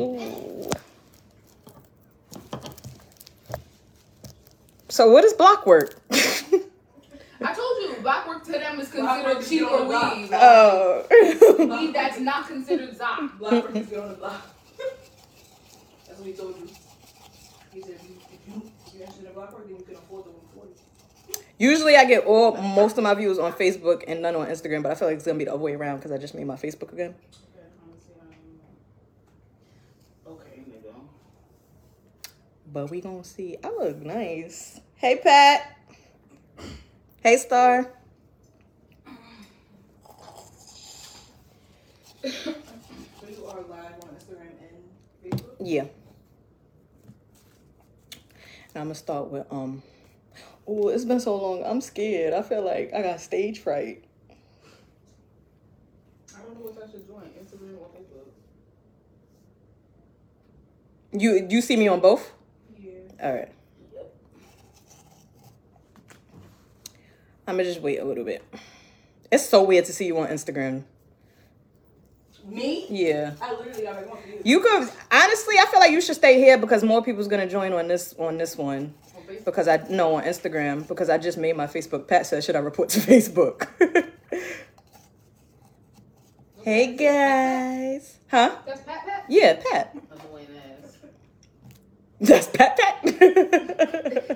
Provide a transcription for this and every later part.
Ooh. So what is block work? I told you, block work to them is considered work is cheaper on the weed. Oh. Weed that's not considered Zop. Block workers get on the block. That's what he told you. He said, if you, if you, if you actually in the block work, then you can afford the 140. Usually I get all most of my views on Facebook and none on Instagram, but I feel like it's gonna be the other way around because I just made my Facebook again. Okay, nigga. But we gonna see. I look nice. Hey Pat. Hey Star. You are live on Instagram and Facebook? Yeah. And I'm gonna start with um. Oh, it's been so long. I'm scared. I feel like I got stage fright. I don't know what I should join, Instagram or Facebook. You you see me on both? Yeah. All right. I'm gonna just wait a little bit. It's so weird to see you on Instagram. Me? Yeah. I literally got like one view. You could honestly, I feel like you should stay here because more people's gonna join on this on this one. On Because I know on Instagram because I just made my Facebook. Pat said, "Should I report to Facebook?" hey guys, huh? That's Pat Pat? Yeah, Pat. That's Pat Pat.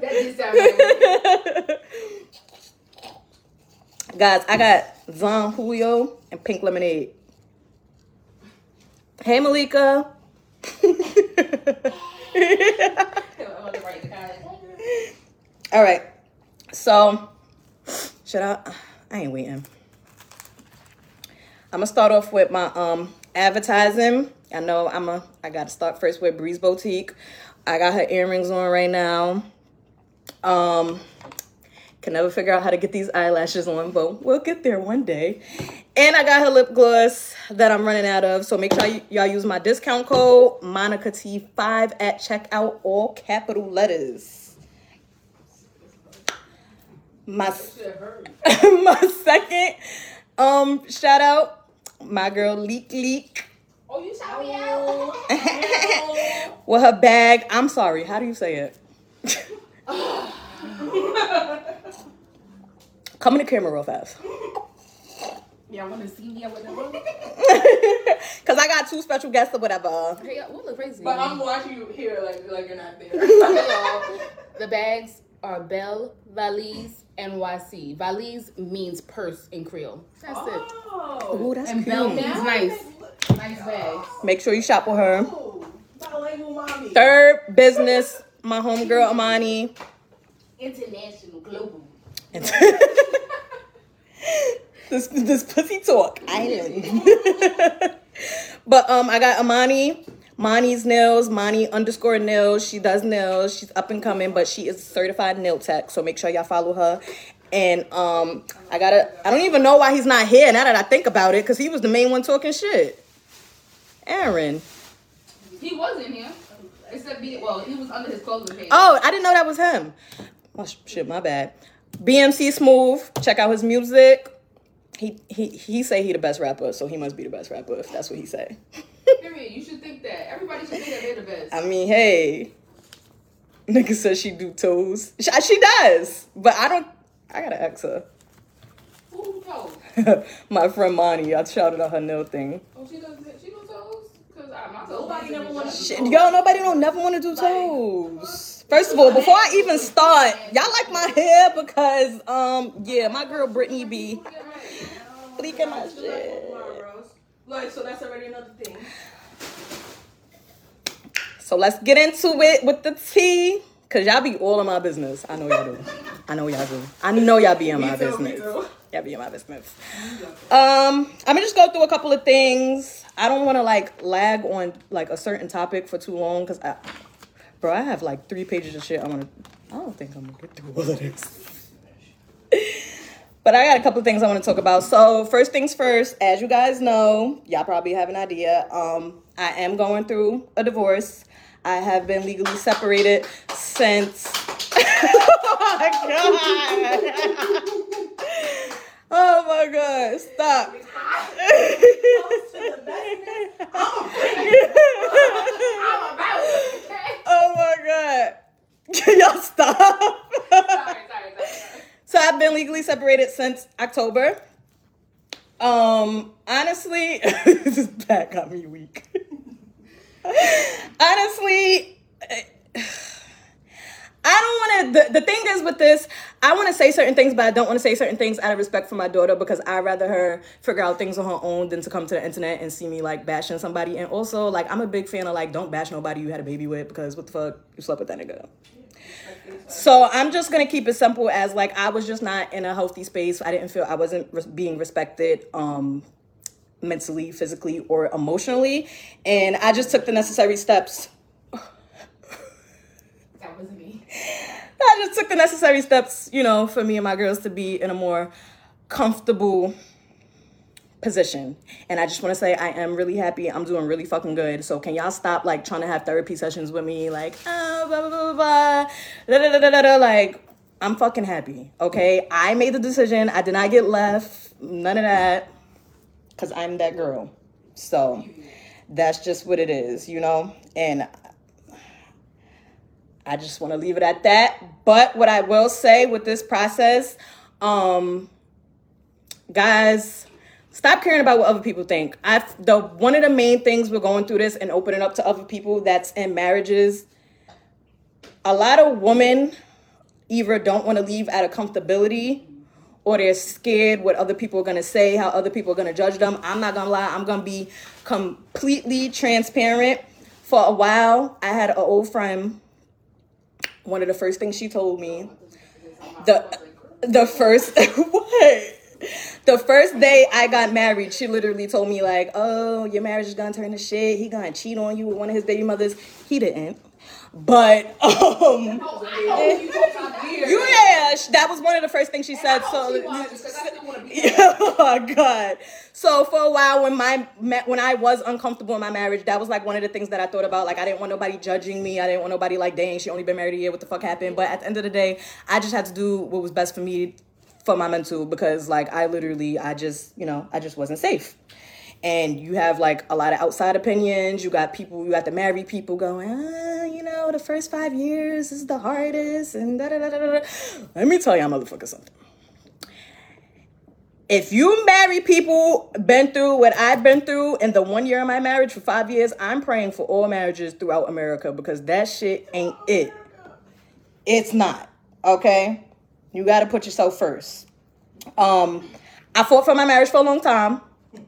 That Guys, I got Don Julio and Pink Lemonade. Hey Malika. I'm on the right kind. All right. So, should I? I ain't waiting. I'm gonna start off with my um advertising. I know I'm a. I gotta start first with Breeze Boutique. I got her earrings on right now. Um, can never figure out how to get these eyelashes on, but we'll get there one day. And I got her lip gloss that I'm running out of. So make sure y'all use my discount code Monica T5 at checkout, all capital letters. My my second um shout out, my girl Leak Leak. Oh, you shout me out. With her bag. I'm sorry, how do you say it? Come in the camera real fast. Y'all want to see me or whatever? Cause I got two special guests or whatever. Hey, y'all, what look crazy? But I'm watching you here like like you're not there. the bags are Belle Valise NYC. Valise means purse in Creole. That's it. oh. That's And cute. Belle means nice. Nice bags. Make sure you shop with her. Bilingual mommy. Third business, my homegirl Amani. International, global. this this pussy talk island. but um, I got Amani, Mani's nails, Mani underscore nails. She does nails. She's up and coming, but she is certified nail tech. So make sure y'all follow her. And um, I gotta. I don't even know why he's not here. Now that I think about it, because he was the main one talking shit. Aaron. He was in here. Except, be, well, he was under his clothing page. Oh, I didn't know that was him. Oh sh- shit, my bad. BMC Smooth. Check out his music. He he he say he the best rapper, so he must be the best rapper if that's what he say. Period. You should think that. Everybody should think that they're the best. I mean, hey, nigga says she do toes. She, uh, she does, but I don't. I gotta ask her. Who knows? my friend Monty, I shouted out her nail thing. Oh, she does. She do toes. Cause I, my toes. Nobody never Shit, yo, nobody don't never want to do toes. First of all, before I even start, y'all like my hair because um yeah, my girl Brittany be fleeking my shit. Like, so that's already another thing. So let's get into it with the tea. Cause y'all be all in my business. I know y'all do. I know y'all do. I know y'all be in my Me too, me business. Y'all be my business. Um, I'm gonna just go through a couple of things. I don't want to like lag on like a certain topic for too long because I, bro, I have like three pages of shit. I want to. I don't think I'm gonna get through all of this. But I got a couple of things I want to talk about. So first things first, as you guys know, y'all probably have an idea. Um, I am going through a divorce. I have been legally separated since. oh my god! Oh my God! Stop. oh my God! Y'all stop. sorry, sorry, sorry, so I've been legally separated since October. Um, honestly, that got me weak. honestly. Eh, I don't want to. The, the thing is with this, I want to say certain things, but I don't want to say certain things out of respect for my daughter because I'd rather her figure out things on her own than to come to the internet and see me like bashing somebody. And also, like, I'm a big fan of like, don't bash nobody you had a baby with because what the fuck, you slept with that nigga. So I'm just gonna keep it simple as like I was just not in a healthy space. I didn't feel I wasn't being respected um mentally, physically, or emotionally, and I just took the necessary steps. I just took the necessary steps, you know, for me and my girls to be in a more comfortable position. And I just want to say I am really happy. I'm doing really fucking good. So can y'all stop like trying to have therapy sessions with me like oh blah blah blah blah blah da, da, da, da. like I'm fucking happy. Okay? I made the decision. I did not get left. None of that. Cuz I'm that girl. So that's just what it is, you know? And I just want to leave it at that. But what I will say with this process, um, guys, stop caring about what other people think. I the one of the main things we're going through this and opening up to other people that's in marriages. A lot of women either don't want to leave out of comfortability or they're scared what other people are going to say, how other people are going to judge them. I'm not going to lie, I'm going to be completely transparent. For a while, I had an old friend one of the first things she told me the the first what the first day I got married, she literally told me like, "Oh, your marriage is gonna turn to shit. He gonna cheat on you with one of his baby mothers." He didn't, but um, you talking about weird. you yeah, that was one of the first things she said. So was, 'cause I still want to be oh my god. So for a while when my when I was uncomfortable in my marriage, that was like one of the things that I thought about. Like I didn't want nobody judging me. I didn't want nobody like, dang, she only been married a year. What the fuck happened? But at the end of the day, I just had to do what was best for me for my mental because like I literally I just, you know, I just wasn't safe. And you have like a lot of outside opinions. You got people, you got the married people going, ah, you know, the first five years is the hardest, and da da da da da. da." Let me tell y'all, motherfucker, something if you marry people been through what I've been through in the one year of my marriage for five years, I'm praying for all marriages throughout America because that shit ain't it. It's not. Okay? You gotta put yourself first. Um, I fought for my marriage for a long time.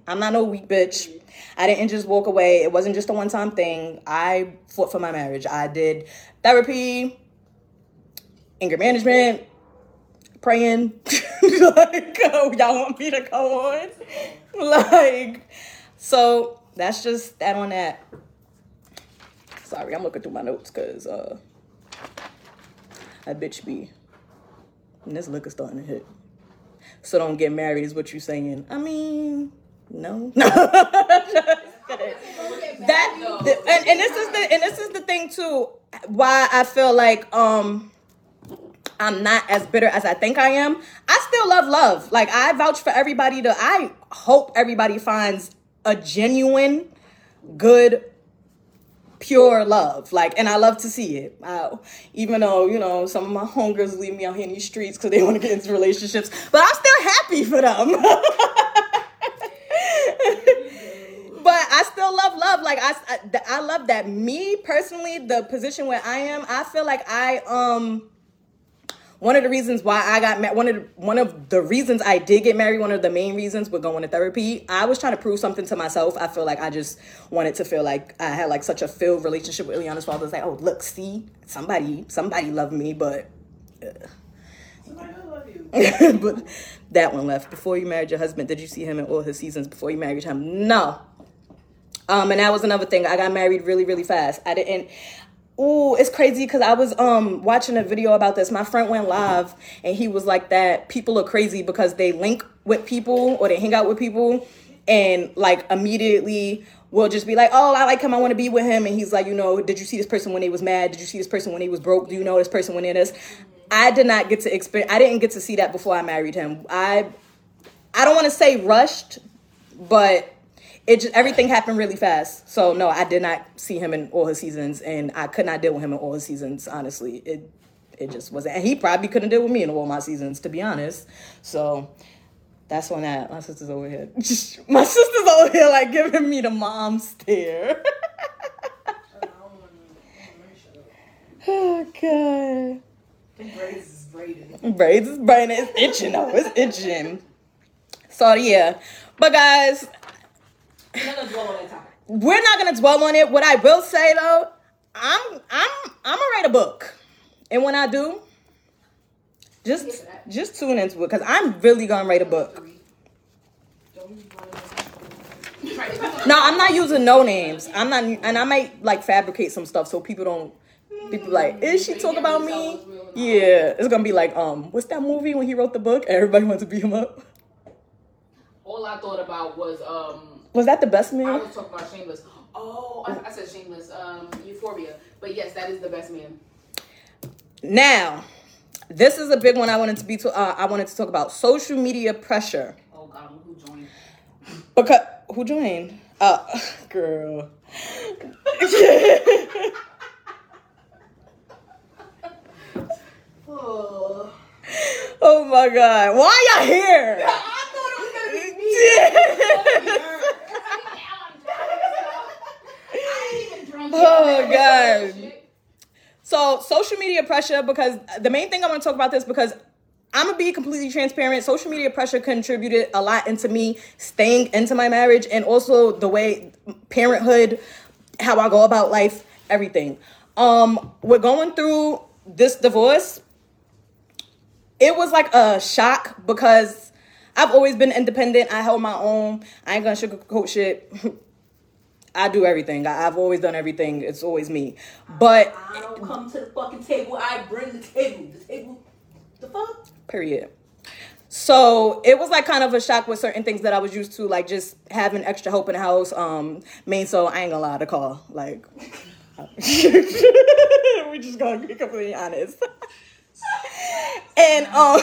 I'm not no weak bitch. I didn't just walk away. It wasn't just a one time thing. I fought for my marriage. I did therapy, anger management, praying. like, oh, y'all want me to go on? Like, so that's just that on that. Sorry, I'm looking through my notes because uh, that bitch be. And this liquor starting to hit. So don't get married is what you're saying. I mean, no. That the- and, and this is the and this is the thing too why I feel like um I'm not as bitter as I think I am. Still love love. Like I vouch for everybody to I hope everybody finds a genuine good pure love. Like, and I love to see it. I, even though, you know, some of my homegirls leave me out here in these streets because they want to get into relationships, but I'm still happy for them. but I still love love. Like I, I, I love that. Me personally, the position where I am, I feel like I um one of the reasons why I got married, one of the, one of the reasons I did get married, one of the main reasons with going to therapy, I was trying to prove something to myself. I feel like I just wanted to feel like I had like such a filled relationship with Ileana's father. It's like, oh look, see, somebody somebody loved me, but you. but that one left. Before you married your husband, did you see him in all his seasons before you married him? No. Um, and that was another thing. I got married really, really fast. I didn't. Ooh, it's crazy because I was um watching a video about this. My friend went live and he was like that people are crazy because they link with people or they hang out with people and like immediately will just be like, Oh, I like him, I want to be with him. And he's like, you know, did you see this person when he was mad? Did you see this person when he was broke? Do you know this person when it is? I did not get to experience I didn't get to see that before I married him. I I don't want to say rushed, but it just everything happened really fast. So no, I did not see him in all his seasons, and I could not deal with him in all his seasons. Honestly, it it just wasn't. And he probably couldn't deal with me in all my seasons, to be honest. So that's on that. My sister's over here. my sister's over here like giving me the mom stare. oh god. Braids is braided. Braids is burning. It's itching though. It's itching. So yeah. But guys, I'm not gonna dwell on topic. we're not gonna dwell on it. What I will say though, I'm I'm I'm gonna write a book. And when I do, just just tune into it because I'm really gonna write a book. Don't use one No, I'm not using no names. I'm not, and I might like fabricate some stuff so people don't. People like, is she talking about me? Yeah, it's gonna be like, um, what's that movie when he wrote the book? Everybody wants to beat him up. All I thought about was um Was that the best man? I was talking about Shameless. Oh, I, I said Shameless. Um, Euphoria. But yes, that is the best man. Now, this is a big one. I wanted to be. To, uh, I wanted to talk about social media pressure. Oh God, who joined? Because who joined? Uh, girl. Oh. oh my god, why y'all here? I thought it was gonna be me. Oh, God. So social media pressure because the main thing I want to talk about this because I'm gonna be completely transparent. Social media pressure contributed a lot into me staying into my marriage and also the way parenthood, how I go about life, everything. Um, we're going through this divorce. It was like a shock because I've always been independent. I held my own. I ain't gonna sugarcoat shit. I do everything. I, I've always done everything. It's always me. But I don't come to the fucking table. I bring the table. The table. The fuck? period. So it was like kind of a shock with certain things that I was used to, like just having extra help in the house. Um, main so I ain't gonna lie to call. Like we just gonna be completely honest. and um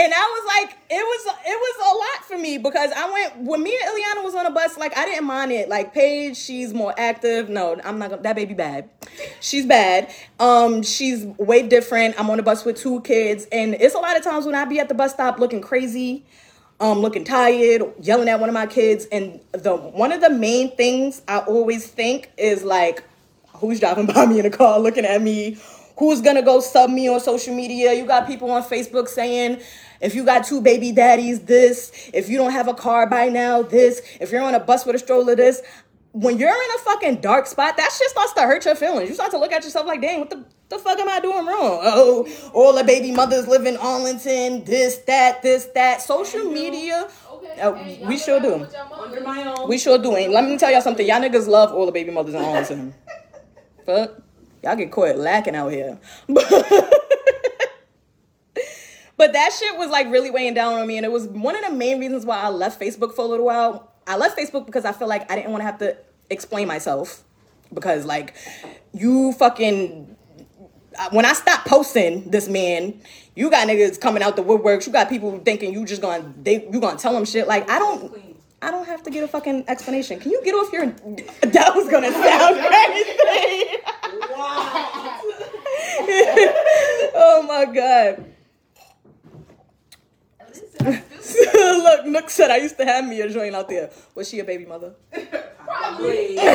and I was like, it was it was a lot for me because I went when me and Ileana was on a bus, like I didn't mind it. Like Paige, she's more active. No, I'm not gonna that baby bad. She's bad. Um, she's way different. I'm on a bus with two kids, and it's a lot of times when I be at the bus stop looking crazy, um, looking tired, yelling at one of my kids. And the one of the main things I always think is like, who's driving by me in a car looking at me? Who's gonna go sub me on social media? You got people on Facebook saying, if you got two baby daddies, this. If you don't have a car by now, this. If you're on a bus with a stroller, this. When you're in a fucking dark spot, that shit starts to hurt your feelings. You start to look at yourself like, dang, what the, the fuck am I doing wrong? Oh, all the baby mothers live in Arlington, this, that, this, that. Social media, Okay. Uh, and we sure do. with your mom. Under my own. we sure doing. Let me tell y'all something. Y'all niggas love all the baby mothers in Arlington. Fuck. Y'all get caught lacking out here. But that shit was like really weighing down on me, and it was one of the main reasons why I left Facebook for a little while. I left Facebook because I feel like I didn't want to have to explain myself because like you fucking uh, when I stopped posting this man, you got niggas coming out the woodworks. You got people thinking you just gonna they you gonna tell them shit. Like I don't I don't have to get a fucking explanation. Can you get off your that was gonna sound crazy. oh my god. Look, Nook said I used to have me a joint out there. Was she a baby mother? Probably. you know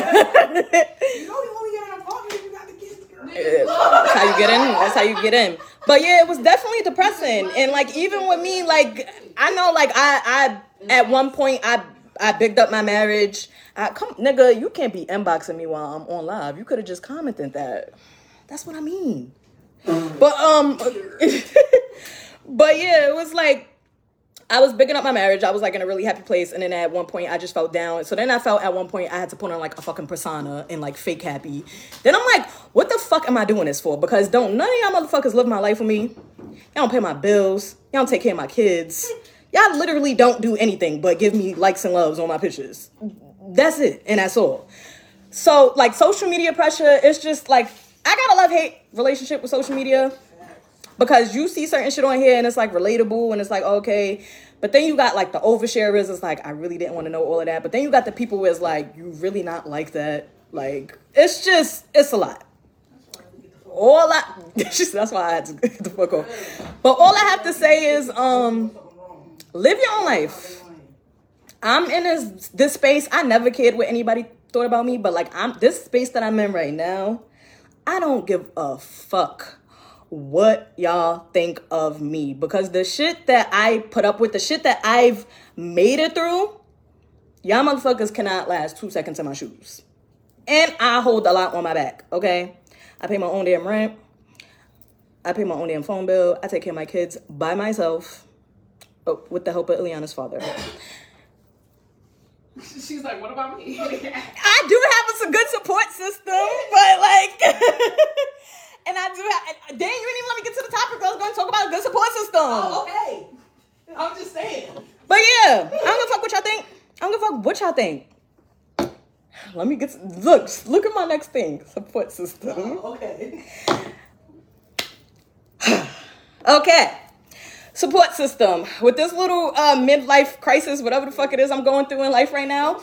you only get an apartment if you got the kids, girl. That's how you get in. That's how you get in. But yeah, it was definitely depressing. And like even with me, like I know, like I, I at one point I, I bigged up my marriage. I come, nigga, you can't be inboxing me while I'm on live. You could have just commented that. That's what I mean. But um, but yeah, it was like I was bigging up my marriage. I was like in a really happy place, and then at one point I just felt down. So then I felt at one point I had to put on like a fucking persona and like fake happy. Then I'm like, what the fuck am I doing this for? Because don't none of y'all motherfuckers live my life with me. Y'all don't pay my bills. Y'all don't take care of my kids. Y'all literally don't do anything but give me likes and loves on my pictures. That's it, and that's all. So like social media pressure, it's just like I got a love hate relationship with social media because you see certain shit on here and it's like relatable and it's like okay but then you got like the oversharers it's like i really didn't want to know all of that but then you got the people where it's like you really not like that like it's just it's a lot all I that's why I had to get the fuck off. But all I have to say is um live your own life. I'm in this this space. I never cared what anybody thought about me, but like I'm this space that I'm in right now. I don't give a fuck what y'all think of me because the shit that I put up with, the shit that I've made it through, y'all motherfuckers cannot last two seconds in my shoes. And I hold a lot on my back, okay? I pay my own damn rent. I pay my own damn phone bill. I take care of my kids by myself oh, with the help of Ileana's father. She's like, what about me? I do have a good support system, but like, and I do have. Dang, oh, okay. I'm just saying. But yeah, I don't give a fuck what y'all think. I don't give a fuck what y'all think. Let me get look. Look at my next thing. Support system. Oh, okay. Okay. Support system. With this little uh, midlife crisis, whatever the fuck it is I'm going through in life right now,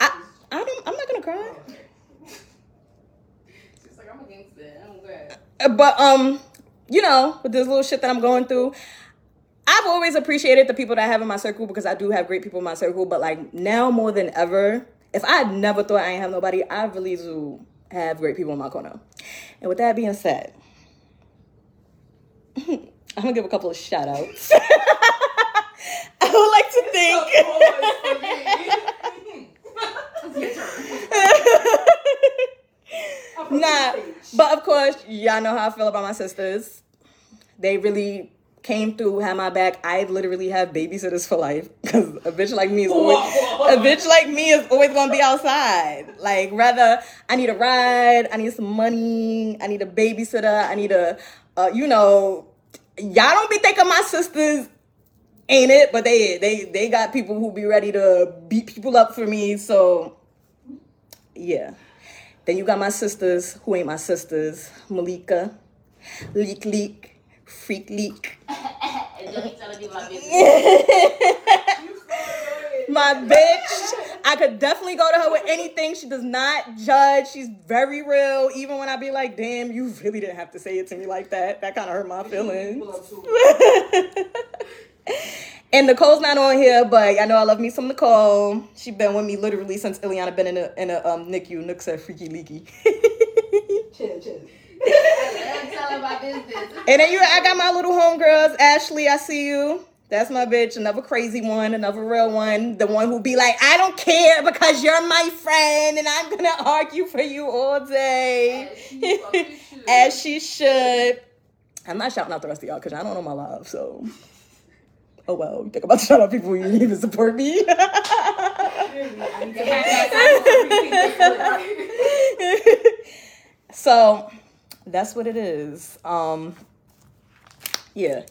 I, I don't, I'm not gonna cry. She's like, I'm against it. I'm good. Uh, But um, you know, with this little shit that I'm going through, I've always appreciated the people that I have in my circle because I do have great people in my circle. But like now more than ever, if I never thought I ain't have nobody, I really do have great people in my corner. And with that being said, I'm gonna give a couple of shout outs. I would like to thank. Nah, but of course, y'all know how I feel about my sisters. They really came through, had my back. I literally have babysitters for life because a bitch like me is always a bitch like me is always gonna be outside. Like, rather I need a ride, I need some money, I need a babysitter, I need a, uh, you know, y'all don't be thinking my sisters ain't it, but they they they got people who be ready to beat people up for me. So yeah. Then you got my sisters who ain't my sisters. Malika, Leak Leak, Freak Leak. And don't be telling people my. Bitch. I could definitely go to her with anything. She does not judge. She's very real. Even when I be like, damn, you really didn't have to say it to me like that. That kind of hurt my feelings. And Nicole's not on here, but I know I love me some Nicole. She been with me literally since Ileana been in a in a um NICU. Nook said freaky leaky. Chill, chill. Don't tell her my business. and then you I got my little homegirls, Ashley, I see you. That's my bitch, another crazy one, another real one. The one who be like, I don't care because you're my friend and I'm gonna argue for you all day. As she should. As she should. I'm not shouting out the rest of y'all because I don't know my life, so. Oh well, you think about to shout out people you even support me. Need to so that's what it is. Um yeah.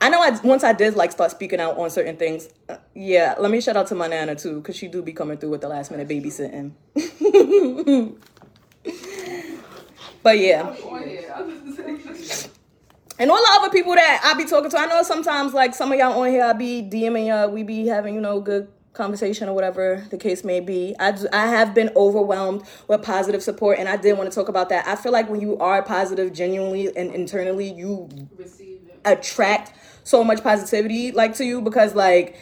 I know I once I did like start speaking out on certain things. Uh, yeah, let me shout out to my nana too, because she do be coming through with the last minute babysitting. but yeah. And all the other people that I be talking to, I know sometimes like some of y'all on here, I be DMing y'all, we be having, you know, good conversation or whatever the case may be. I, have been overwhelmed with positive support and I did want to talk about that. I feel like when you are positive genuinely and internally, you attract so much positivity like to you because like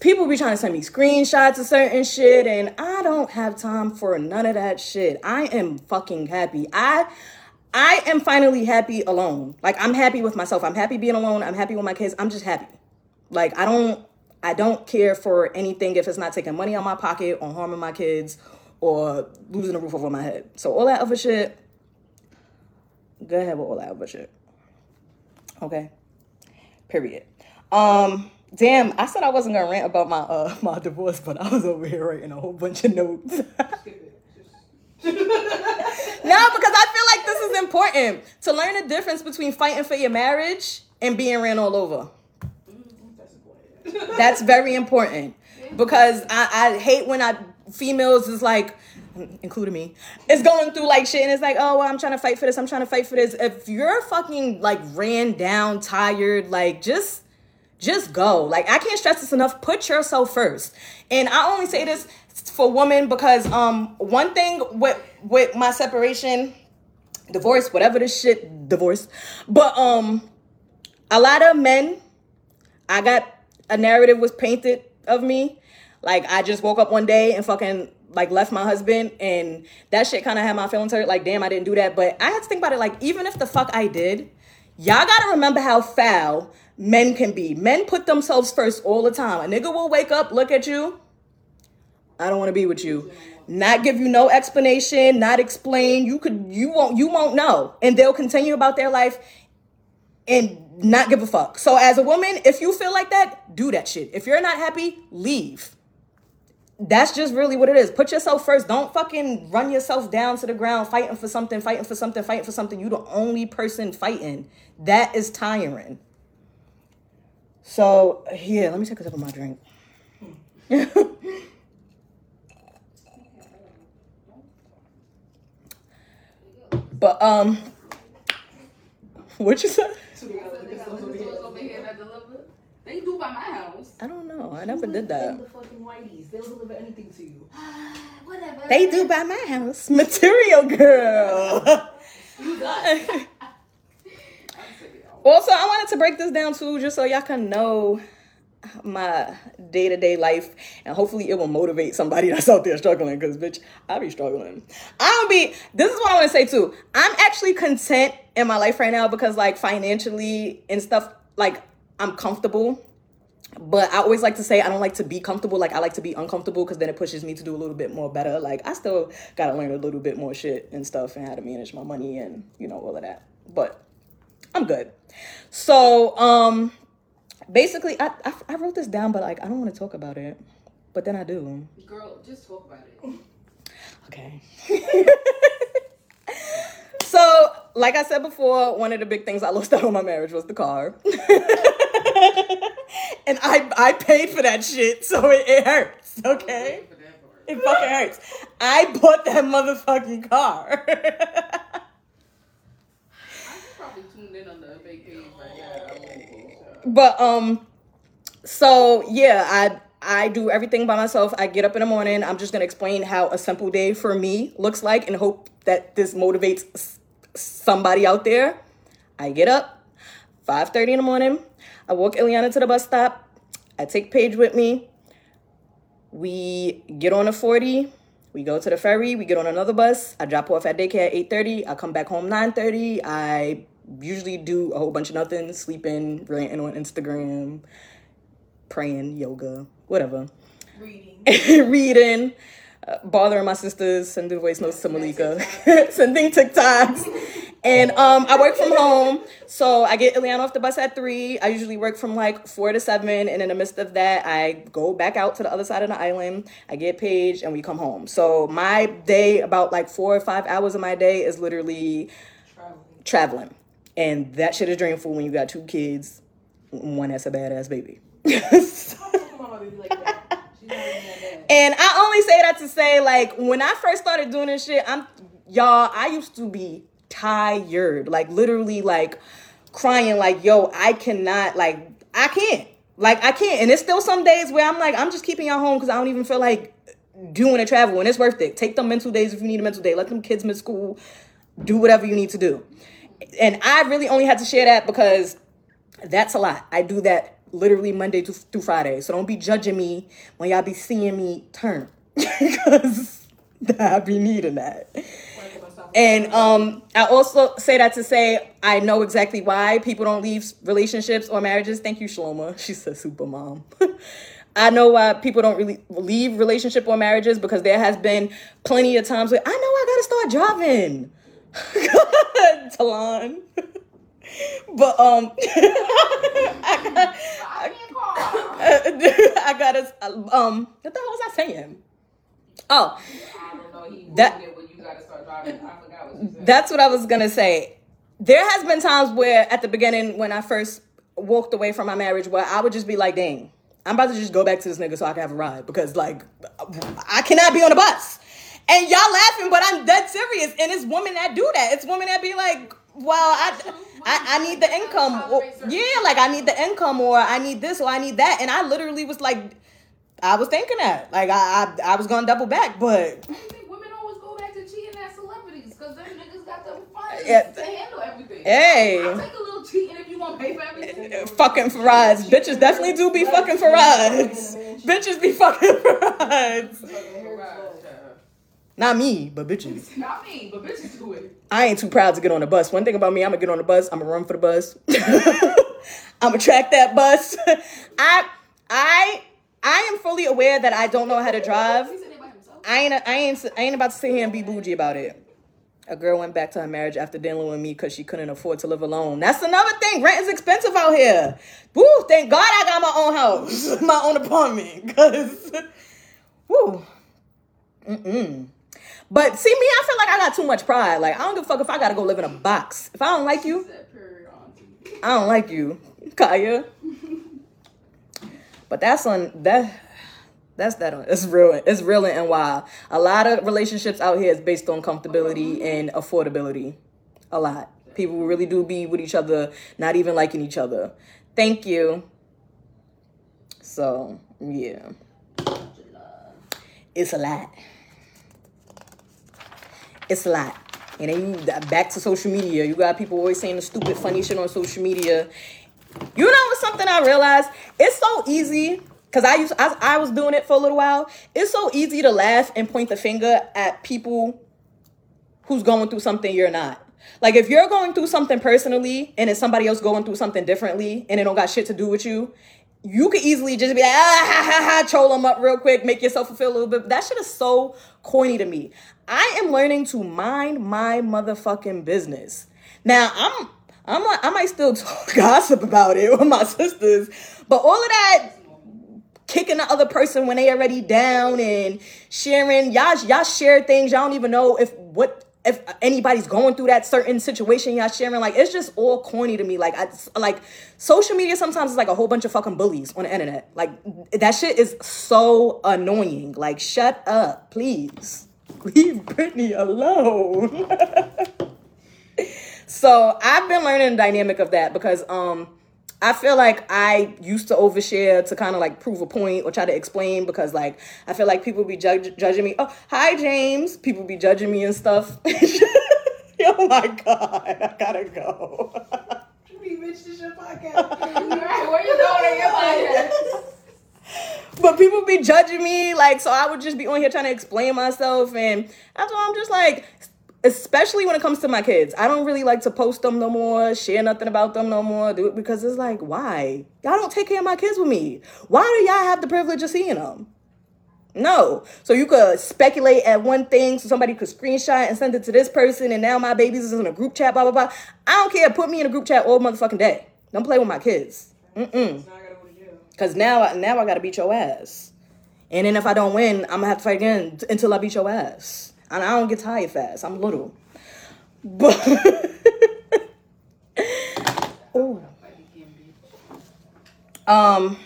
people be trying to send me screenshots of certain shit and I don't have time for none of that shit. I am fucking happy. I I am finally happy alone. Like I'm happy with myself. I'm happy being alone. I'm happy with my kids. I'm just happy. Like I don't I don't care for anything if it's not taking money out of my pocket or harming my kids or losing a roof over my head. So all that other shit go ahead with all that other shit. Okay. Period. Um, damn, I said I wasn't gonna rant about my uh my divorce, but I was over here writing a whole bunch of notes. no, because I feel like this is important to learn the difference between fighting for your marriage and being ran all over. That's very important because I, I hate when I females is like, including me, is going through like shit and it's like, oh, well, I'm trying to fight for this. I'm trying to fight for this. If you're fucking like ran down, tired, like just just go. Like I can't stress this enough. Put yourself first. And I only say this for women because um one thing with with my separation divorce, whatever this shit, divorce. But um, a lot of men, I got a narrative was painted of me. Like I just woke up one day and fucking like left my husband and that shit kind of had my feelings hurt. Like damn, I didn't do that. But I had to think about it. Like even if the fuck I did, y'all gotta remember how foul men can be. Men put themselves first all the time. A nigga will wake up, look at you. I don't want to be with you. Not give you no explanation, not explain. You could you won't you won't know. And they'll continue about their life and not give a fuck. So as a woman, if you feel like that, do that shit. If you're not happy, leave. That's just really what it is. Put yourself first. Don't fucking run yourself down to the ground fighting for something, fighting for something, fighting for something. You the only person fighting. That is tiring. So yeah, let me take a sip of my drink. but um, what you said? So we gotta look at stuff over here. Over here that deliver. They do by my house. I don't know. I never did that. The fucking whiteys, they'll deliver anything to you. Whatever. They do by my house. Material girl. You got it. also, I wanted to break this down too, just so y'all can know my day to day life, and hopefully it will motivate somebody that's out there struggling. Cause bitch, I be struggling. I don't be. This is what I want to say too. I'm actually content in my life right now because like financially and stuff, like I'm comfortable. But I always like to say I don't like to be comfortable. Like I like to be uncomfortable because then it pushes me to do a little bit more better. Like I still gotta learn a little bit more shit and stuff and how to manage my money and you know all of that. But I'm good. So um, basically I I, I wrote this down, but like I don't want to talk about it. But then I do. Girl, just talk about it. Okay. so, like I said before, one of the big things I lost out on my marriage was the car. and I I paid for that shit, so it, it hurts, okay? For that part. It fucking hurts. I bought that motherfucking car. I probably tuned in on the fake page right now. I won't post that. But um so yeah, I I do everything by myself. I get up in the morning. I'm just gonna explain how a simple day for me looks like, and hope that this motivates somebody out there. I get up, 5:30 in the morning. I walk Ileana to the bus stop. I take Paige with me. We get on a 40. We go to the ferry. We get on another bus. I drop off at daycare at 8:30. I come back home 9:30. I usually do a whole bunch of nothing, sleeping, ranting on Instagram, praying, yoga, whatever. Reading. reading, uh, bothering my sisters, sending voice notes to Malika, sending TikToks. And um, I work from home, so I get Ileana off the bus at three. I usually work from like four to seven, and in the midst of that, I go back out to the other side of the island. I get Paige, and we come home. So my day, about like four or five hours of my day, is literally Traveling. traveling, and that shit is dreamful when you got two kids, one that's a badass baby. And I only say that to say, like, when I first started doing this shit, I'm y'all, I used to be tired. Like literally like crying, like, yo, I cannot, like, I can't. Like, I can't. And it's still some days where I'm like, I'm just keeping y'all home because I don't even feel like doing a travel and it's worth it. Take them mental days if you need a mental day. Let them kids miss school. Do whatever you need to do. And I really only had to share that because that's a lot. I do that literally Monday to, through Friday. So don't be judging me when y'all be seeing me turn. Because I be needing that. And um, I also say that to say I know exactly why people don't leave relationships or marriages. Thank you, Shloma. She's a super mom. I know why people don't really leave relationship or marriages because there has been plenty of times where I know I gotta start driving. Talon. But um, I got, car. I gotta um, what the hell was I saying? Oh, I That-. I. That's what I was gonna say. There has been times where at the beginning when I first walked away from my marriage where I would just be like, dang, I'm about to just go back to this nigga so I can have a ride because like I cannot be on a bus. And y'all laughing, but I'm dead serious. And it's women that do that. It's women that be like, well, I, I, I need the income. Or, yeah, like I need the income or I need this or I need that. And I literally was like, I was thinking that. Like I, I, I was gonna double back, but women always go back to cheating at celebrities because them niggas got them funds. Yeah. to handle everything. Hey. I'll take a little cheating if you want to pay for everything. fucking for rides. Bitches definitely do be fucking for rides. Bitches be fucking for rides. Not me, but bitches. Not me, but bitches do it. I ain't too proud to get on the bus. One thing about me, I'm gonna get on the bus. I'm gonna run for the bus. I'm gonna track that bus. I, I, I am fully aware that I don't know how to drive. He said it by himself. I ain't, I ain't, I ain't about to sit here and be bougie about it. A girl went back to her marriage after dealing with me because she couldn't afford to live alone. That's another thing. Rent is expensive out here. Woo! Thank God I got my own house, my own apartment. Cause, woo. Mm-mm. But see me, I feel like I got too much pride. Like I don't give a fuck if I gotta go live in a box. If I don't like you. I don't like you, Kaya. But that's on that. That's that. On, it's real. It's real and wild. A lot of relationships out here is based on comfortability and affordability. A lot. People really do be with each other, not even liking each other. Thank you. So yeah, it's a lot. It's a lot. And then you back to social media. You got people always saying the stupid, funny shit on social media. You know something I realized? It's so easy because I used I, I was doing it for a little while. It's so easy to laugh and point the finger at people who's going through something you're not. Like if you're going through something personally and it's somebody else going through something differently and it don't got shit to do with you, you could easily just be like, ah, ha, ha, ha, troll them up real quick, make yourself feel a little bit. That shit is so corny to me. I am learning to mind my motherfucking business. Now I'm I'm I might still talk gossip about it with my sisters, but all of that kicking the other person when they already down and sharing y'all y'all share things y'all don't even know if what if anybody's going through that certain situation y'all sharing like it's just all corny to me. Like I like social media sometimes is like a whole bunch of fucking bullies on the internet. Like that shit is so annoying. Like shut up please. Leave Britney alone. So I've been learning the dynamic of that because um I feel like I used to overshare to kind of like prove a point or try to explain because like I feel like people be judge- judging me. Oh, hi James. People be judging me and stuff. oh my god, I gotta go. Be rich this your podcast. Right, where you going in your podcast? but people be judging me like so I would just be on here trying to explain myself and that's why I'm just like especially when it comes to my kids. I don't really like to post them no more, share nothing about them no more, do it because it's like, why? Y'all don't take care of my kids with me. Why do y'all have the privilege of seeing them? No. So you could speculate at one thing, so somebody could screenshot and send it to this person, and now my babies is in a group chat, blah, blah, blah. I don't care. Put me in a group chat all motherfucking day. Don't play with my kids. Mm-mm. Now I gotta go to jail. Cause now, now I gotta beat your ass, and then if I don't win, I'm gonna have to fight again until I beat your ass. And I don't get tired fast. I'm little, but um,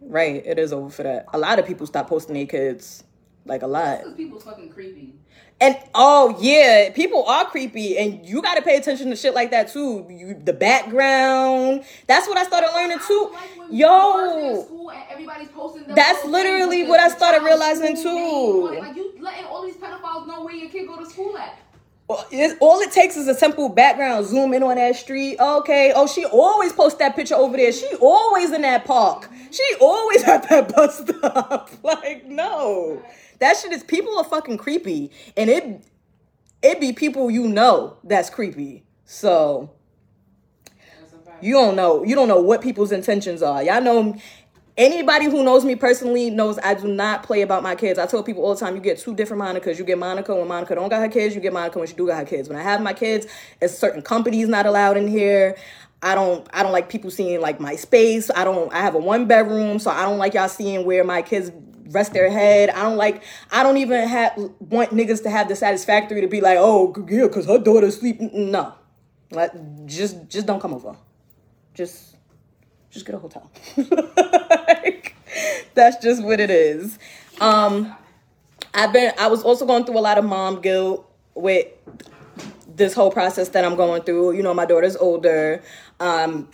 right, it is over for that. A lot of people stop posting their kids, like a lot. Because people's fucking creepy. And oh yeah, people are creepy, and you got to pay attention to shit like that too. You, the background. That's what I started learning too. like Yo. school and everybody's posting That's literally what I started realizing too. name. Like you letting all these pedophiles know where your kid go to school at. It- all it takes is a simple background. Zoom in on that street. Okay. Oh, she always posts that picture over there. She always in that park. She always at that bus stop. like, no. That shit is people are fucking creepy. And it it be people you know that's creepy. So you don't know. You don't know what people's intentions are. Y'all know anybody who knows me personally knows I do not play about my kids. I tell people all the time, you get two different Monicas. You get Monica when Monica don't got her kids. You get Monica when she do got her kids. When I have my kids, it's certain companies not allowed in here. I don't I don't like people seeing like my space. I don't I have a one bedroom, so I don't like y'all seeing where my kids rest their head. I don't like I don't even have want niggas to have the satisfactory to be like, "Oh, yeah, cuz her daughter sleep." No. Like just just don't come over. Just just get a hotel. Like, that's just what it is. Um I've been I was also going through a lot of mom guilt with this whole process that I'm going through. You know, my daughter's older. Um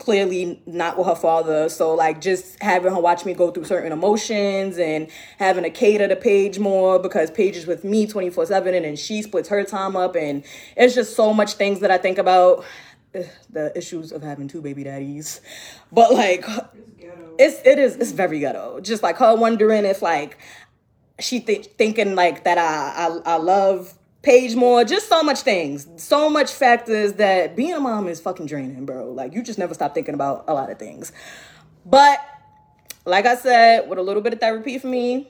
clearly not with her father. So like just having her watch me go through certain emotions and having to cater to Paige more because Paige is with me 24-7 and then she splits her time up and it's just so much things that I think about. Ugh, The issues of having two baby daddies. But like It's it's it is it's very ghetto. Just like her wondering if like she th- thinking like that I, I I love Paige more. Just so much things, so much factors that being a mom is fucking draining, bro. Like you just never stop thinking about a lot of things. But like I said, with a little bit of therapy for me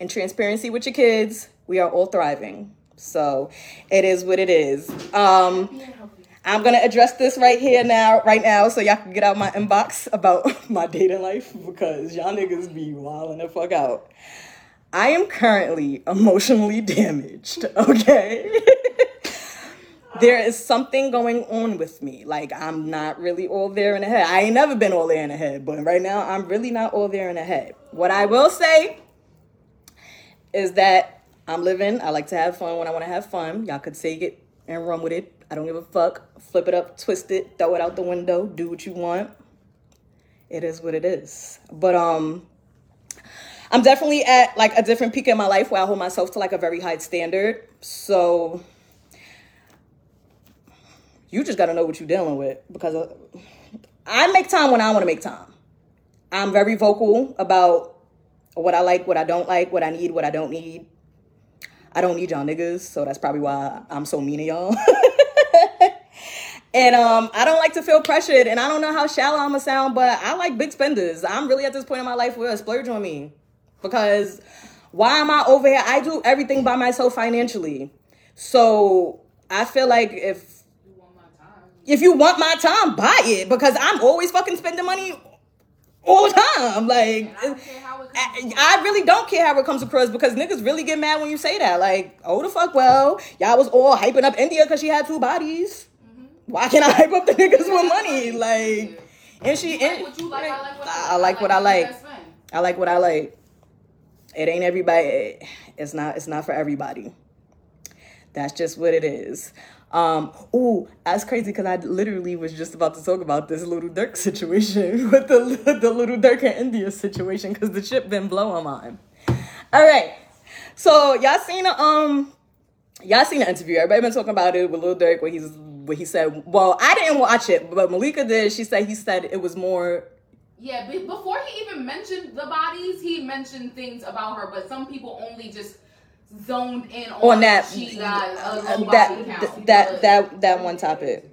and transparency with your kids, we are all thriving. So it is what it is. Um, I'm gonna address this right here now, right now, so y'all can get out my inbox about my dating life because y'all niggas be wilding the fuck out. I am currently emotionally damaged, okay? there is something going on with me. Like, I'm not really all there in the head. I ain't never been all there in the head, but right now, I'm really not all there in the head. What I will say is that I'm living. I like to have fun when I want to have fun. Y'all could take it and run with it. I don't give a fuck. Flip it up, twist it, throw it out the window, do what you want. It is what it is. But um I'm definitely at like a different peak in my life where I hold myself to like a very high standard. So you just got to know what you're dealing with because uh, I make time when I want to make time. I'm very vocal about what I like, what I don't like, what I need, what I don't need. I don't need y'all niggas, so that's probably why I'm so mean to y'all. and um, I don't like to feel pressured, and I don't know how shallow I'ma sound, but I like big spenders. I'm really at this point in my life where a splurge on me because why am I over here? I do everything by myself financially, so I feel like if You want my time. if you want my time, buy it because I'm always fucking spending money all the time. Like I don't care how it comes. I, really don't care how it comes across because niggas really get mad when you say that. Like, oh the fuck well, y'all was all hyping up India because she had two bodies. Mm-hmm. Why can't I hype up the niggas with money? Like, and she You like what you like, I like what I like. I like what I like. It ain't everybody. It's not. It's not for everybody. That's just what it is. Um, ooh, that's crazy because I literally was just about to talk about this Lil Durk situation with the the Lil Durk and India situation because the ship been blowing mine. All right, so y'all seen um, y'all seen the interview. Everybody been talking about it with Lil Durk where he's where he said, well, I didn't watch it, but Malika did. She said he said it was more Yeah, be- before he even mentioned the bodies, he mentioned things about her, but some people only just zoned in on, on that she got a low that body count. that but- that that one topic.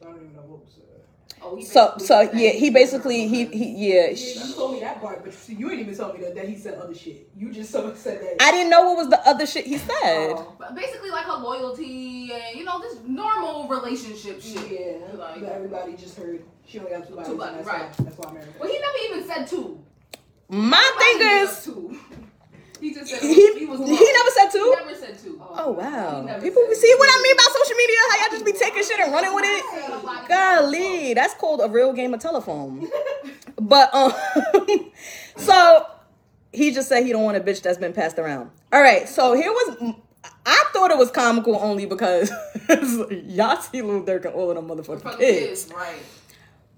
So I don't even know what was said. Oh, he So so yeah, he basically he he yeah. Yeah, you told me that part, but see, you ain't even told me that, that he said other shit. You just so said that. I didn't know what was the other shit he said. Oh, but basically like her loyalty and you know this normal relationship shit. yeah, Like- but everybody just heard she only got two bodies. Two bodies, that's right. Why, that's why I'm married. Well, he never even said two. My Nobody thing is two. He just said he he was. he never said He two. never said two. Oh wow, people see what I mean about social media? How y'all just be taking shit and running with it. Golly, that's called a real game of telephone. But um, so he just said he don't want a bitch that's been passed around. All right, so here was. I thought it was comical only because y'all see Lil Durk and all of them motherfucking Fucking kids. kids, right?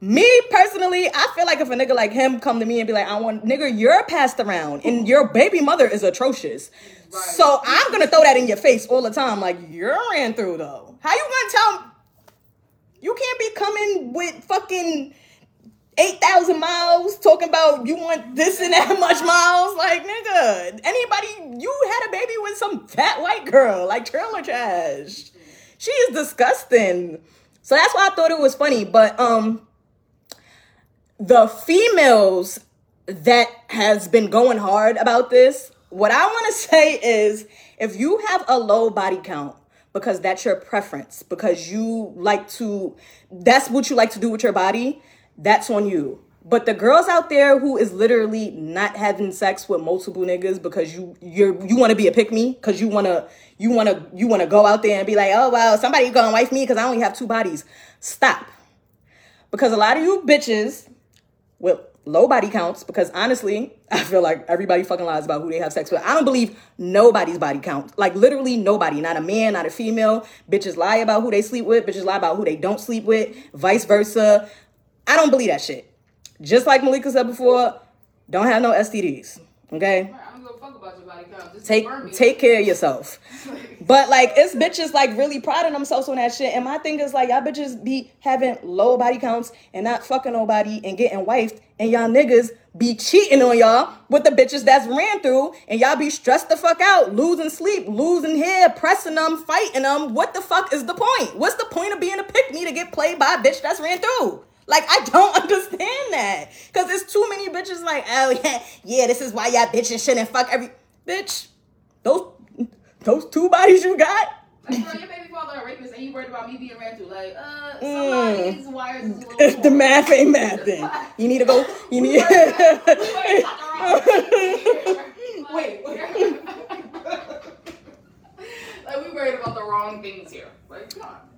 Me personally, I feel like if a nigga like him come to me and be like, I want nigga, you're passed around and your baby mother is atrocious. Right. So I'm gonna throw that in your face all the time. Like, you're ran through though. How you gonna tell you can't be coming with fucking eight thousand miles talking about you want this and that much miles? Like, nigga, anybody you had a baby with some fat white girl, like trailer trash. She is disgusting. So that's why I thought it was funny. But um the females that has been going hard about this, what I want to say is if you have a low body count because that's your preference, because you like to, that's what you like to do with your body, that's on you. But the girls out there who is literally not having sex with multiple niggas because you you're you want to be a pick me because you want to you want to you want to go out there and be like oh well somebody gonna wife me because I only have two bodies. Stop, because a lot of you bitches with low body counts because honestly, I feel like everybody fucking lies about who they have sex with. I don't believe nobody's body count. Like literally nobody, not a man, not a female. Bitches lie about who they sleep with, bitches lie about who they don't sleep with, vice versa. I don't believe that shit. Just like Malika said before, don't have no STDs. Okay? About your body count. Just Take take care of yourself. But like it's bitches like really priding themselves on that shit. And my thing is like y'all bitches be having low body counts and not fucking nobody and getting wifed. And y'all niggas be cheating on y'all with the bitches that's ran through. And y'all be stressed the fuck out, losing sleep, losing hair, pressing them, fighting them. What the fuck is the point? What's the point of being a pick me to get played by a bitch that's ran through? Like I don't understand that. Cause there's too many bitches like, oh yeah, yeah, this is why y'all bitches shouldn't fuck every bitch. Those those two bodies you got? Like, bro, your baby father a rapist, and you worried about me being ran through. Like, uh, Mm. wires is a little. The math ain't math, then you need to go. You need. Wait, like we worried about the wrong things here. Like, come on.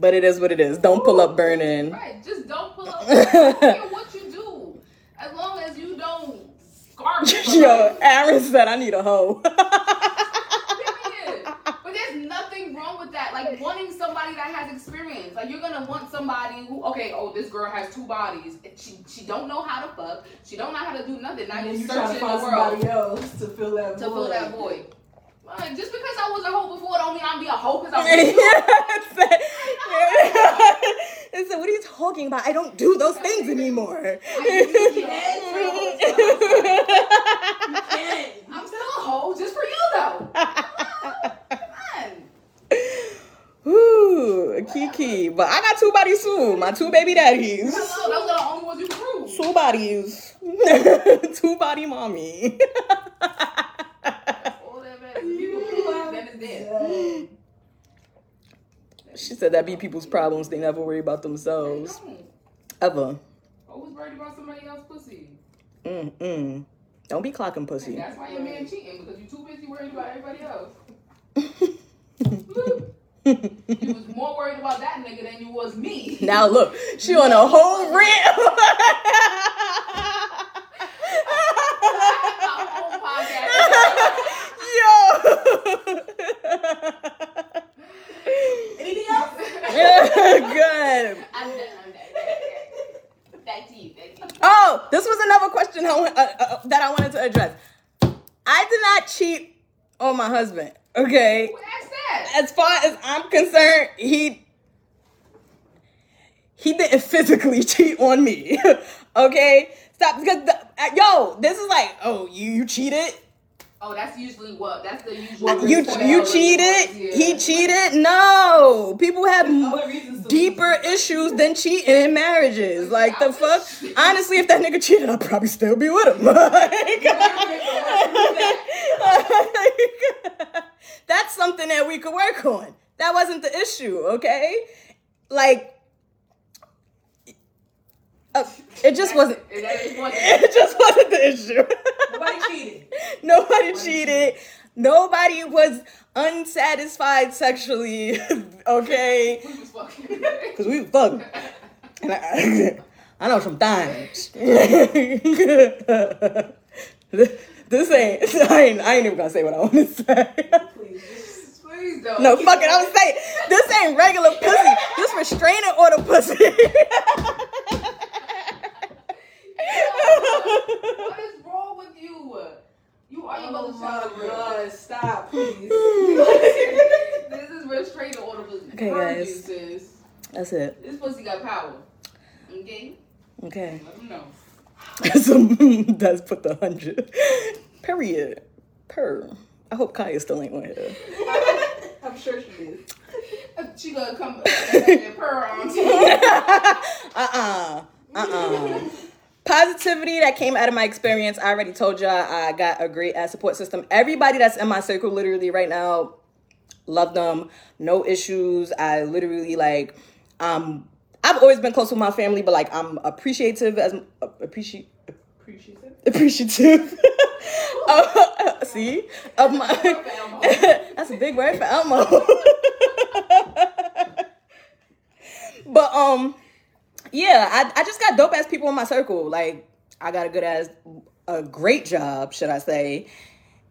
But it is what it is. Don't pull up burning. Right, just don't pull up. I don't care what you do, as long as you don't scar me. Yo. Aaron said I need a hoe. Period. But there's nothing wrong with that. Like wanting somebody that has experience. Like you're gonna want somebody who, okay, oh, this girl has two bodies. She she don't know how to fuck. She don't know how to do nothing. Now and you're you trying searching to the find world somebody else to fill that to void. fill that void. Like, just because I was a hoe before don't mean I'm be a hoe because I'm It said, what are you talking about? I don't do those things anymore. I'm still a hoe just for you though. Come. Ooh, Kiki. But I got two bodies too. My two baby daddies. Hello, those are the only ones you prove. Two bodies. two body mommy. All that matters. People prove then it's dead. She said that be people's problems. They never worry about themselves. Ever. Always worried about somebody else's pussy. Mm-mm. Don't be clocking pussy. That's why your man cheating because you're too busy worried about everybody else. you was more worried about that nigga than you was me. Now look, she on a whole rant. Our whole podcast. Yo. Anything else? Good. I'm done. I'm done. Back to you. Back to you. Oh, this was another question I, uh, uh, that I wanted to address. I did not cheat on my husband. Okay. Who asked that? As far as I'm concerned, he he didn't physically cheat on me. okay. Stop because the, uh, yo, this is like, oh, you you cheated. Oh, that's usually what. That's the usual. You you cheated. Yeah. He cheated. No, people have m- deeper issues than cheating in marriages. Like the fuck. Honestly, if that nigga cheated, I'd probably still be with him. Like- that's something that we could work on. That wasn't the issue, okay? Like, uh, it just wasn't. It just wasn't the issue. Nobody cheated. Nobody cheated. Nobody was unsatisfied sexually. okay, We was fucking. because we was fucking. And I, I know some things. this ain't. I ain't. I ain't even gonna say what I want to say. Please, Please don't. No, fuck it. I'm saying this ain't regular pussy. This restraining order pussy. What is wrong with you? You are your Oh mother's my child. god, stop, please. this is restraining order pussy. Okay, Heard guys. You, sis. That's it. This pussy got power. Okay? Okay. Let them know. so does put the hundred. Period. Per. I hope Kaya still ain't one here. I'm sure she is. She gonna come uh, and purr on you. uh-uh. Uh-uh. Positivity that came out of my experience. I already told y'all I got a great ass support system. Everybody that's in my circle literally right now, love them. No issues. I literally like um I've always been close with my family, but like I'm appreciative as uh, appreciate it. appreciative. uh, see, of my. That's a big word for Elmo. but um, yeah, I I just got dope ass people in my circle. Like I got a good ass, a great job, should I say?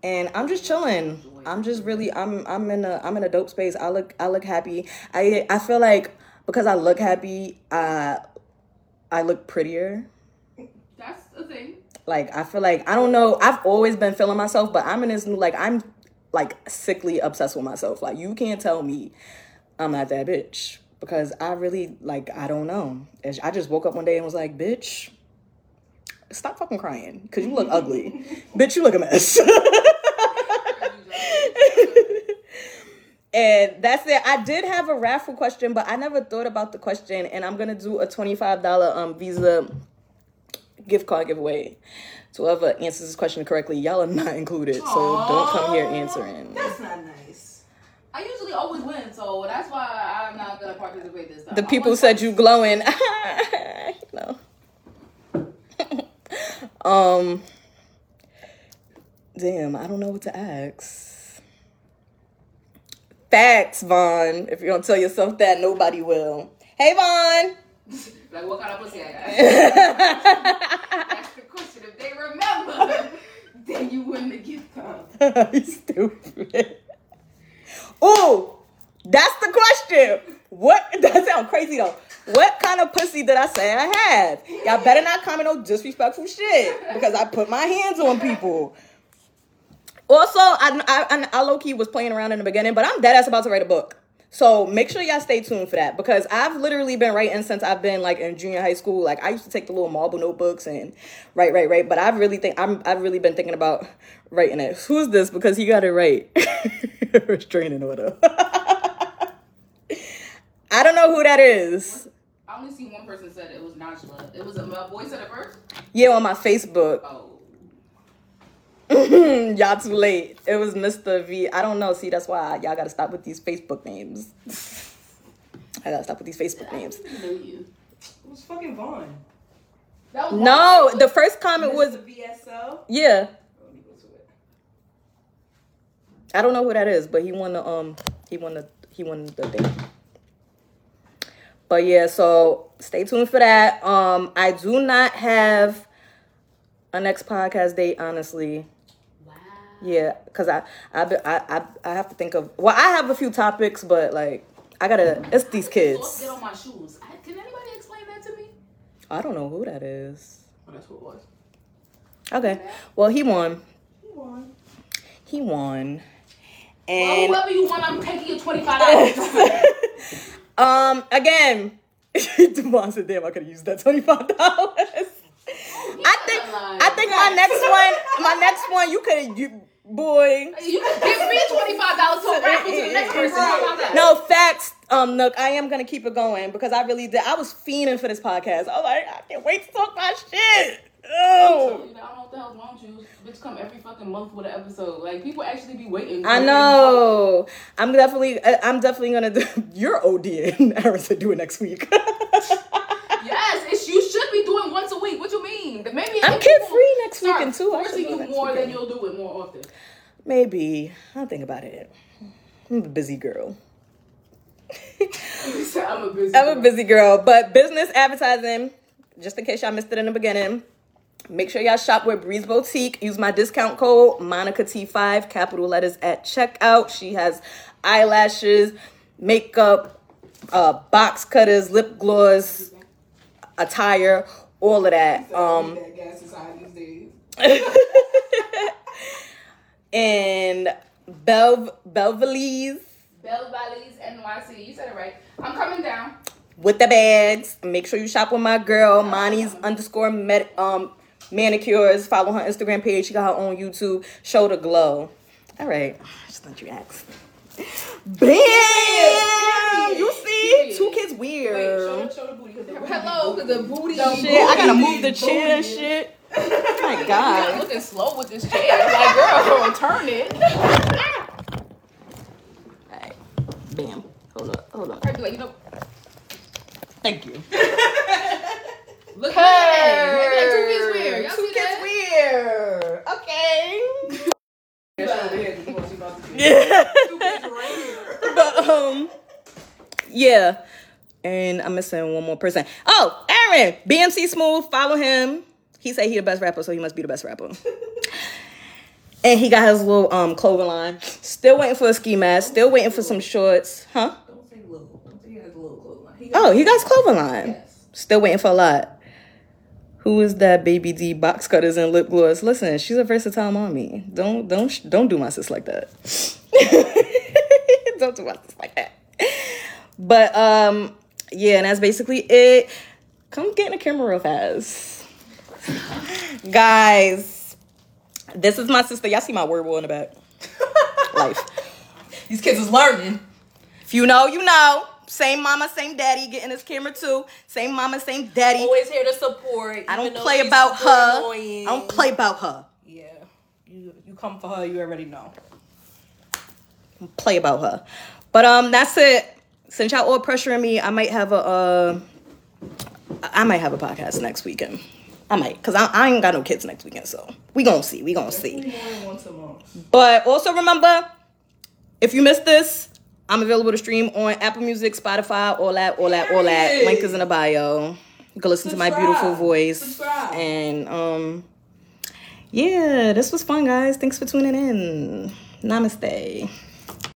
And I'm just chilling. I'm just really I'm I'm in a I'm in a dope space. I look I look happy. I I feel like because I look happy, uh I look prettier. That's a thing. Like I feel like I don't know. I've always been feeling myself, but I'm in this new like I'm like sickly obsessed with myself. Like you can't tell me I'm not that bitch because I really like I don't know. I just woke up one day and was like, bitch, stop fucking crying because you look ugly, bitch. You look a mess. And that's it. I did have a raffle question, but I never thought about the question. And I'm gonna do a twenty-five dollar um Visa gift card giveaway. So whoever answers this question correctly, y'all are not included. So don't come here answering. That's not nice. I usually always win, so that's why Gonna participate this time. The people said you glowing. no. um. Damn, I don't know what to ask. Facts, Vaughn. If you don't tell yourself that, nobody will. Hey, Vaughn. Like, what kind of pussy I got? That's the question. If they remember, then you win the gift card. you stupid. Oh, that's the question. What? That sound crazy though. What kind of pussy did I say I have? Y'all better not comment no disrespectful shit because I put my hands on people. Also, I I, I low key was playing around in the beginning, but I'm dead ass about to write a book. So make sure y'all stay tuned for that because I've literally been writing since I've been like in junior high school. Like I used to take the little marble notebooks and write, write, write. But I really think I'm I've really been thinking about writing it. Who's this? Because he got it right. Restraining order. I don't know who that is. I only see one person said it was Najla. It was a my boy said it first. Yeah, on my Facebook. Oh, y'all too late. It was Mr. V. I don't know. See, that's why y'all gotta stop with these Facebook names. I gotta stop with these Facebook names. I know you. It was fucking Vaughn. That was No, the first comment was Mr. VSO. yeah. Let me go to it. I don't know who that is, but he won the um he won the he won the thing. But yeah, so stay tuned for that. Um I do not have a next podcast date, honestly. Wow. Yeah, cause I I I I, I have to think of well I have a few topics, but like I gotta it's these kids. Get on my shoes. I, can anybody explain that to me? I don't know who that is. Oh, that's what it was. Okay, well he won. He won. He won. And Well, whoever you want, I'm taking your twenty five dollars. um again, Devon said, "Damn, I could have used that twenty five dollars." I think I think my next one, my next one, you could you boy. You can give me twenty five dollars to raffle to the next person. How about that? No facts, um, Nook. I am gonna keep it going because I really did. I was fiending for this podcast. I was like, I can't wait to talk my shit. Oh, I don't know what the hell's wrong with you. Bitch, come every fucking month with an episode. Like people actually be waiting. I know. I'm definitely. I'm definitely gonna do. You're ODing. Aaron said do it next week. Yes, it's you should be doing once a week. What you mean? Maybe I'm kid free next weekend, too. I should go you more than you'll do it more often. Maybe. I'll think about it. I'm a busy girl. I'm a busy. I'm a busy girl, but business advertising, just in case y'all missed it in the beginning. Make sure y'all shop with Breeze Boutique. Use my discount code Monica T5, capital letters at checkout. She has eyelashes, makeup, uh, box cutters, lip gloss, attire, all of that. Um, that gas inside these days. and Belv Belvalise Bell Valleys NYC. You said it right. I'm coming down. with the bags. Make sure you shop with my girl, Monty's underscore med, um, manicures. Follow her Instagram page. She got her own YouTube. Show the glow. All right. Just let you ask. Bam! You see? Period. Two kids Wait, show, weird. show the booty. 'cause the booty Hello, big. the booty. Shit, I gotta move the chair and shit. Oh my I'm god. looking slow with this chair. Like, girl, turn it. Alright. Bam. Hold up. Hold up. I'd like, you know, Thank you. look at that. At. Two kids weird. Y'all Two see kids weird. Okay. Yeah, show the head. You know what she about to do. Yeah. Two kids right here. but um yeah and i'm missing one more person oh aaron bmc smooth follow him he said he the best rapper so he must be the best rapper and he got his little um clothing line still waiting for a ski mask still waiting for some shorts huh Don't say little. Don't say he has a little clothes line. He oh he got his clothing line Yes. still waiting for a lot Who is that baby D box cutters and lip gloss? Listen, she's a versatile mommy. Don't don't don't do my sis like that. don't do my sis like that. But um, yeah, and that's basically it. Come get in the camera real fast, guys. This is my sister. Y'all see my word wall in the back. Life. These kids is learning. If you know, you know. Same mama, same daddy. Getting his camera too. Same mama, same daddy. Always here to support. I don't play about her. annoying. I don't play about her. Yeah, you you come for her. You already know. play about her. But um, that's it. Since y'all all pressuring me, I might have a uh, I might have a podcast next weekend. I might, cause I, I ain't got no kids next weekend, so we gonna see. We gonna see. More than once a month. But also remember, if you missed this, I'm available to stream on Apple Music, Spotify, all that, all that, all that. Link is in the bio. You can listen to my beautiful voice. Subscribe. And um, yeah, this was fun, guys. Thanks for tuning in. Namaste.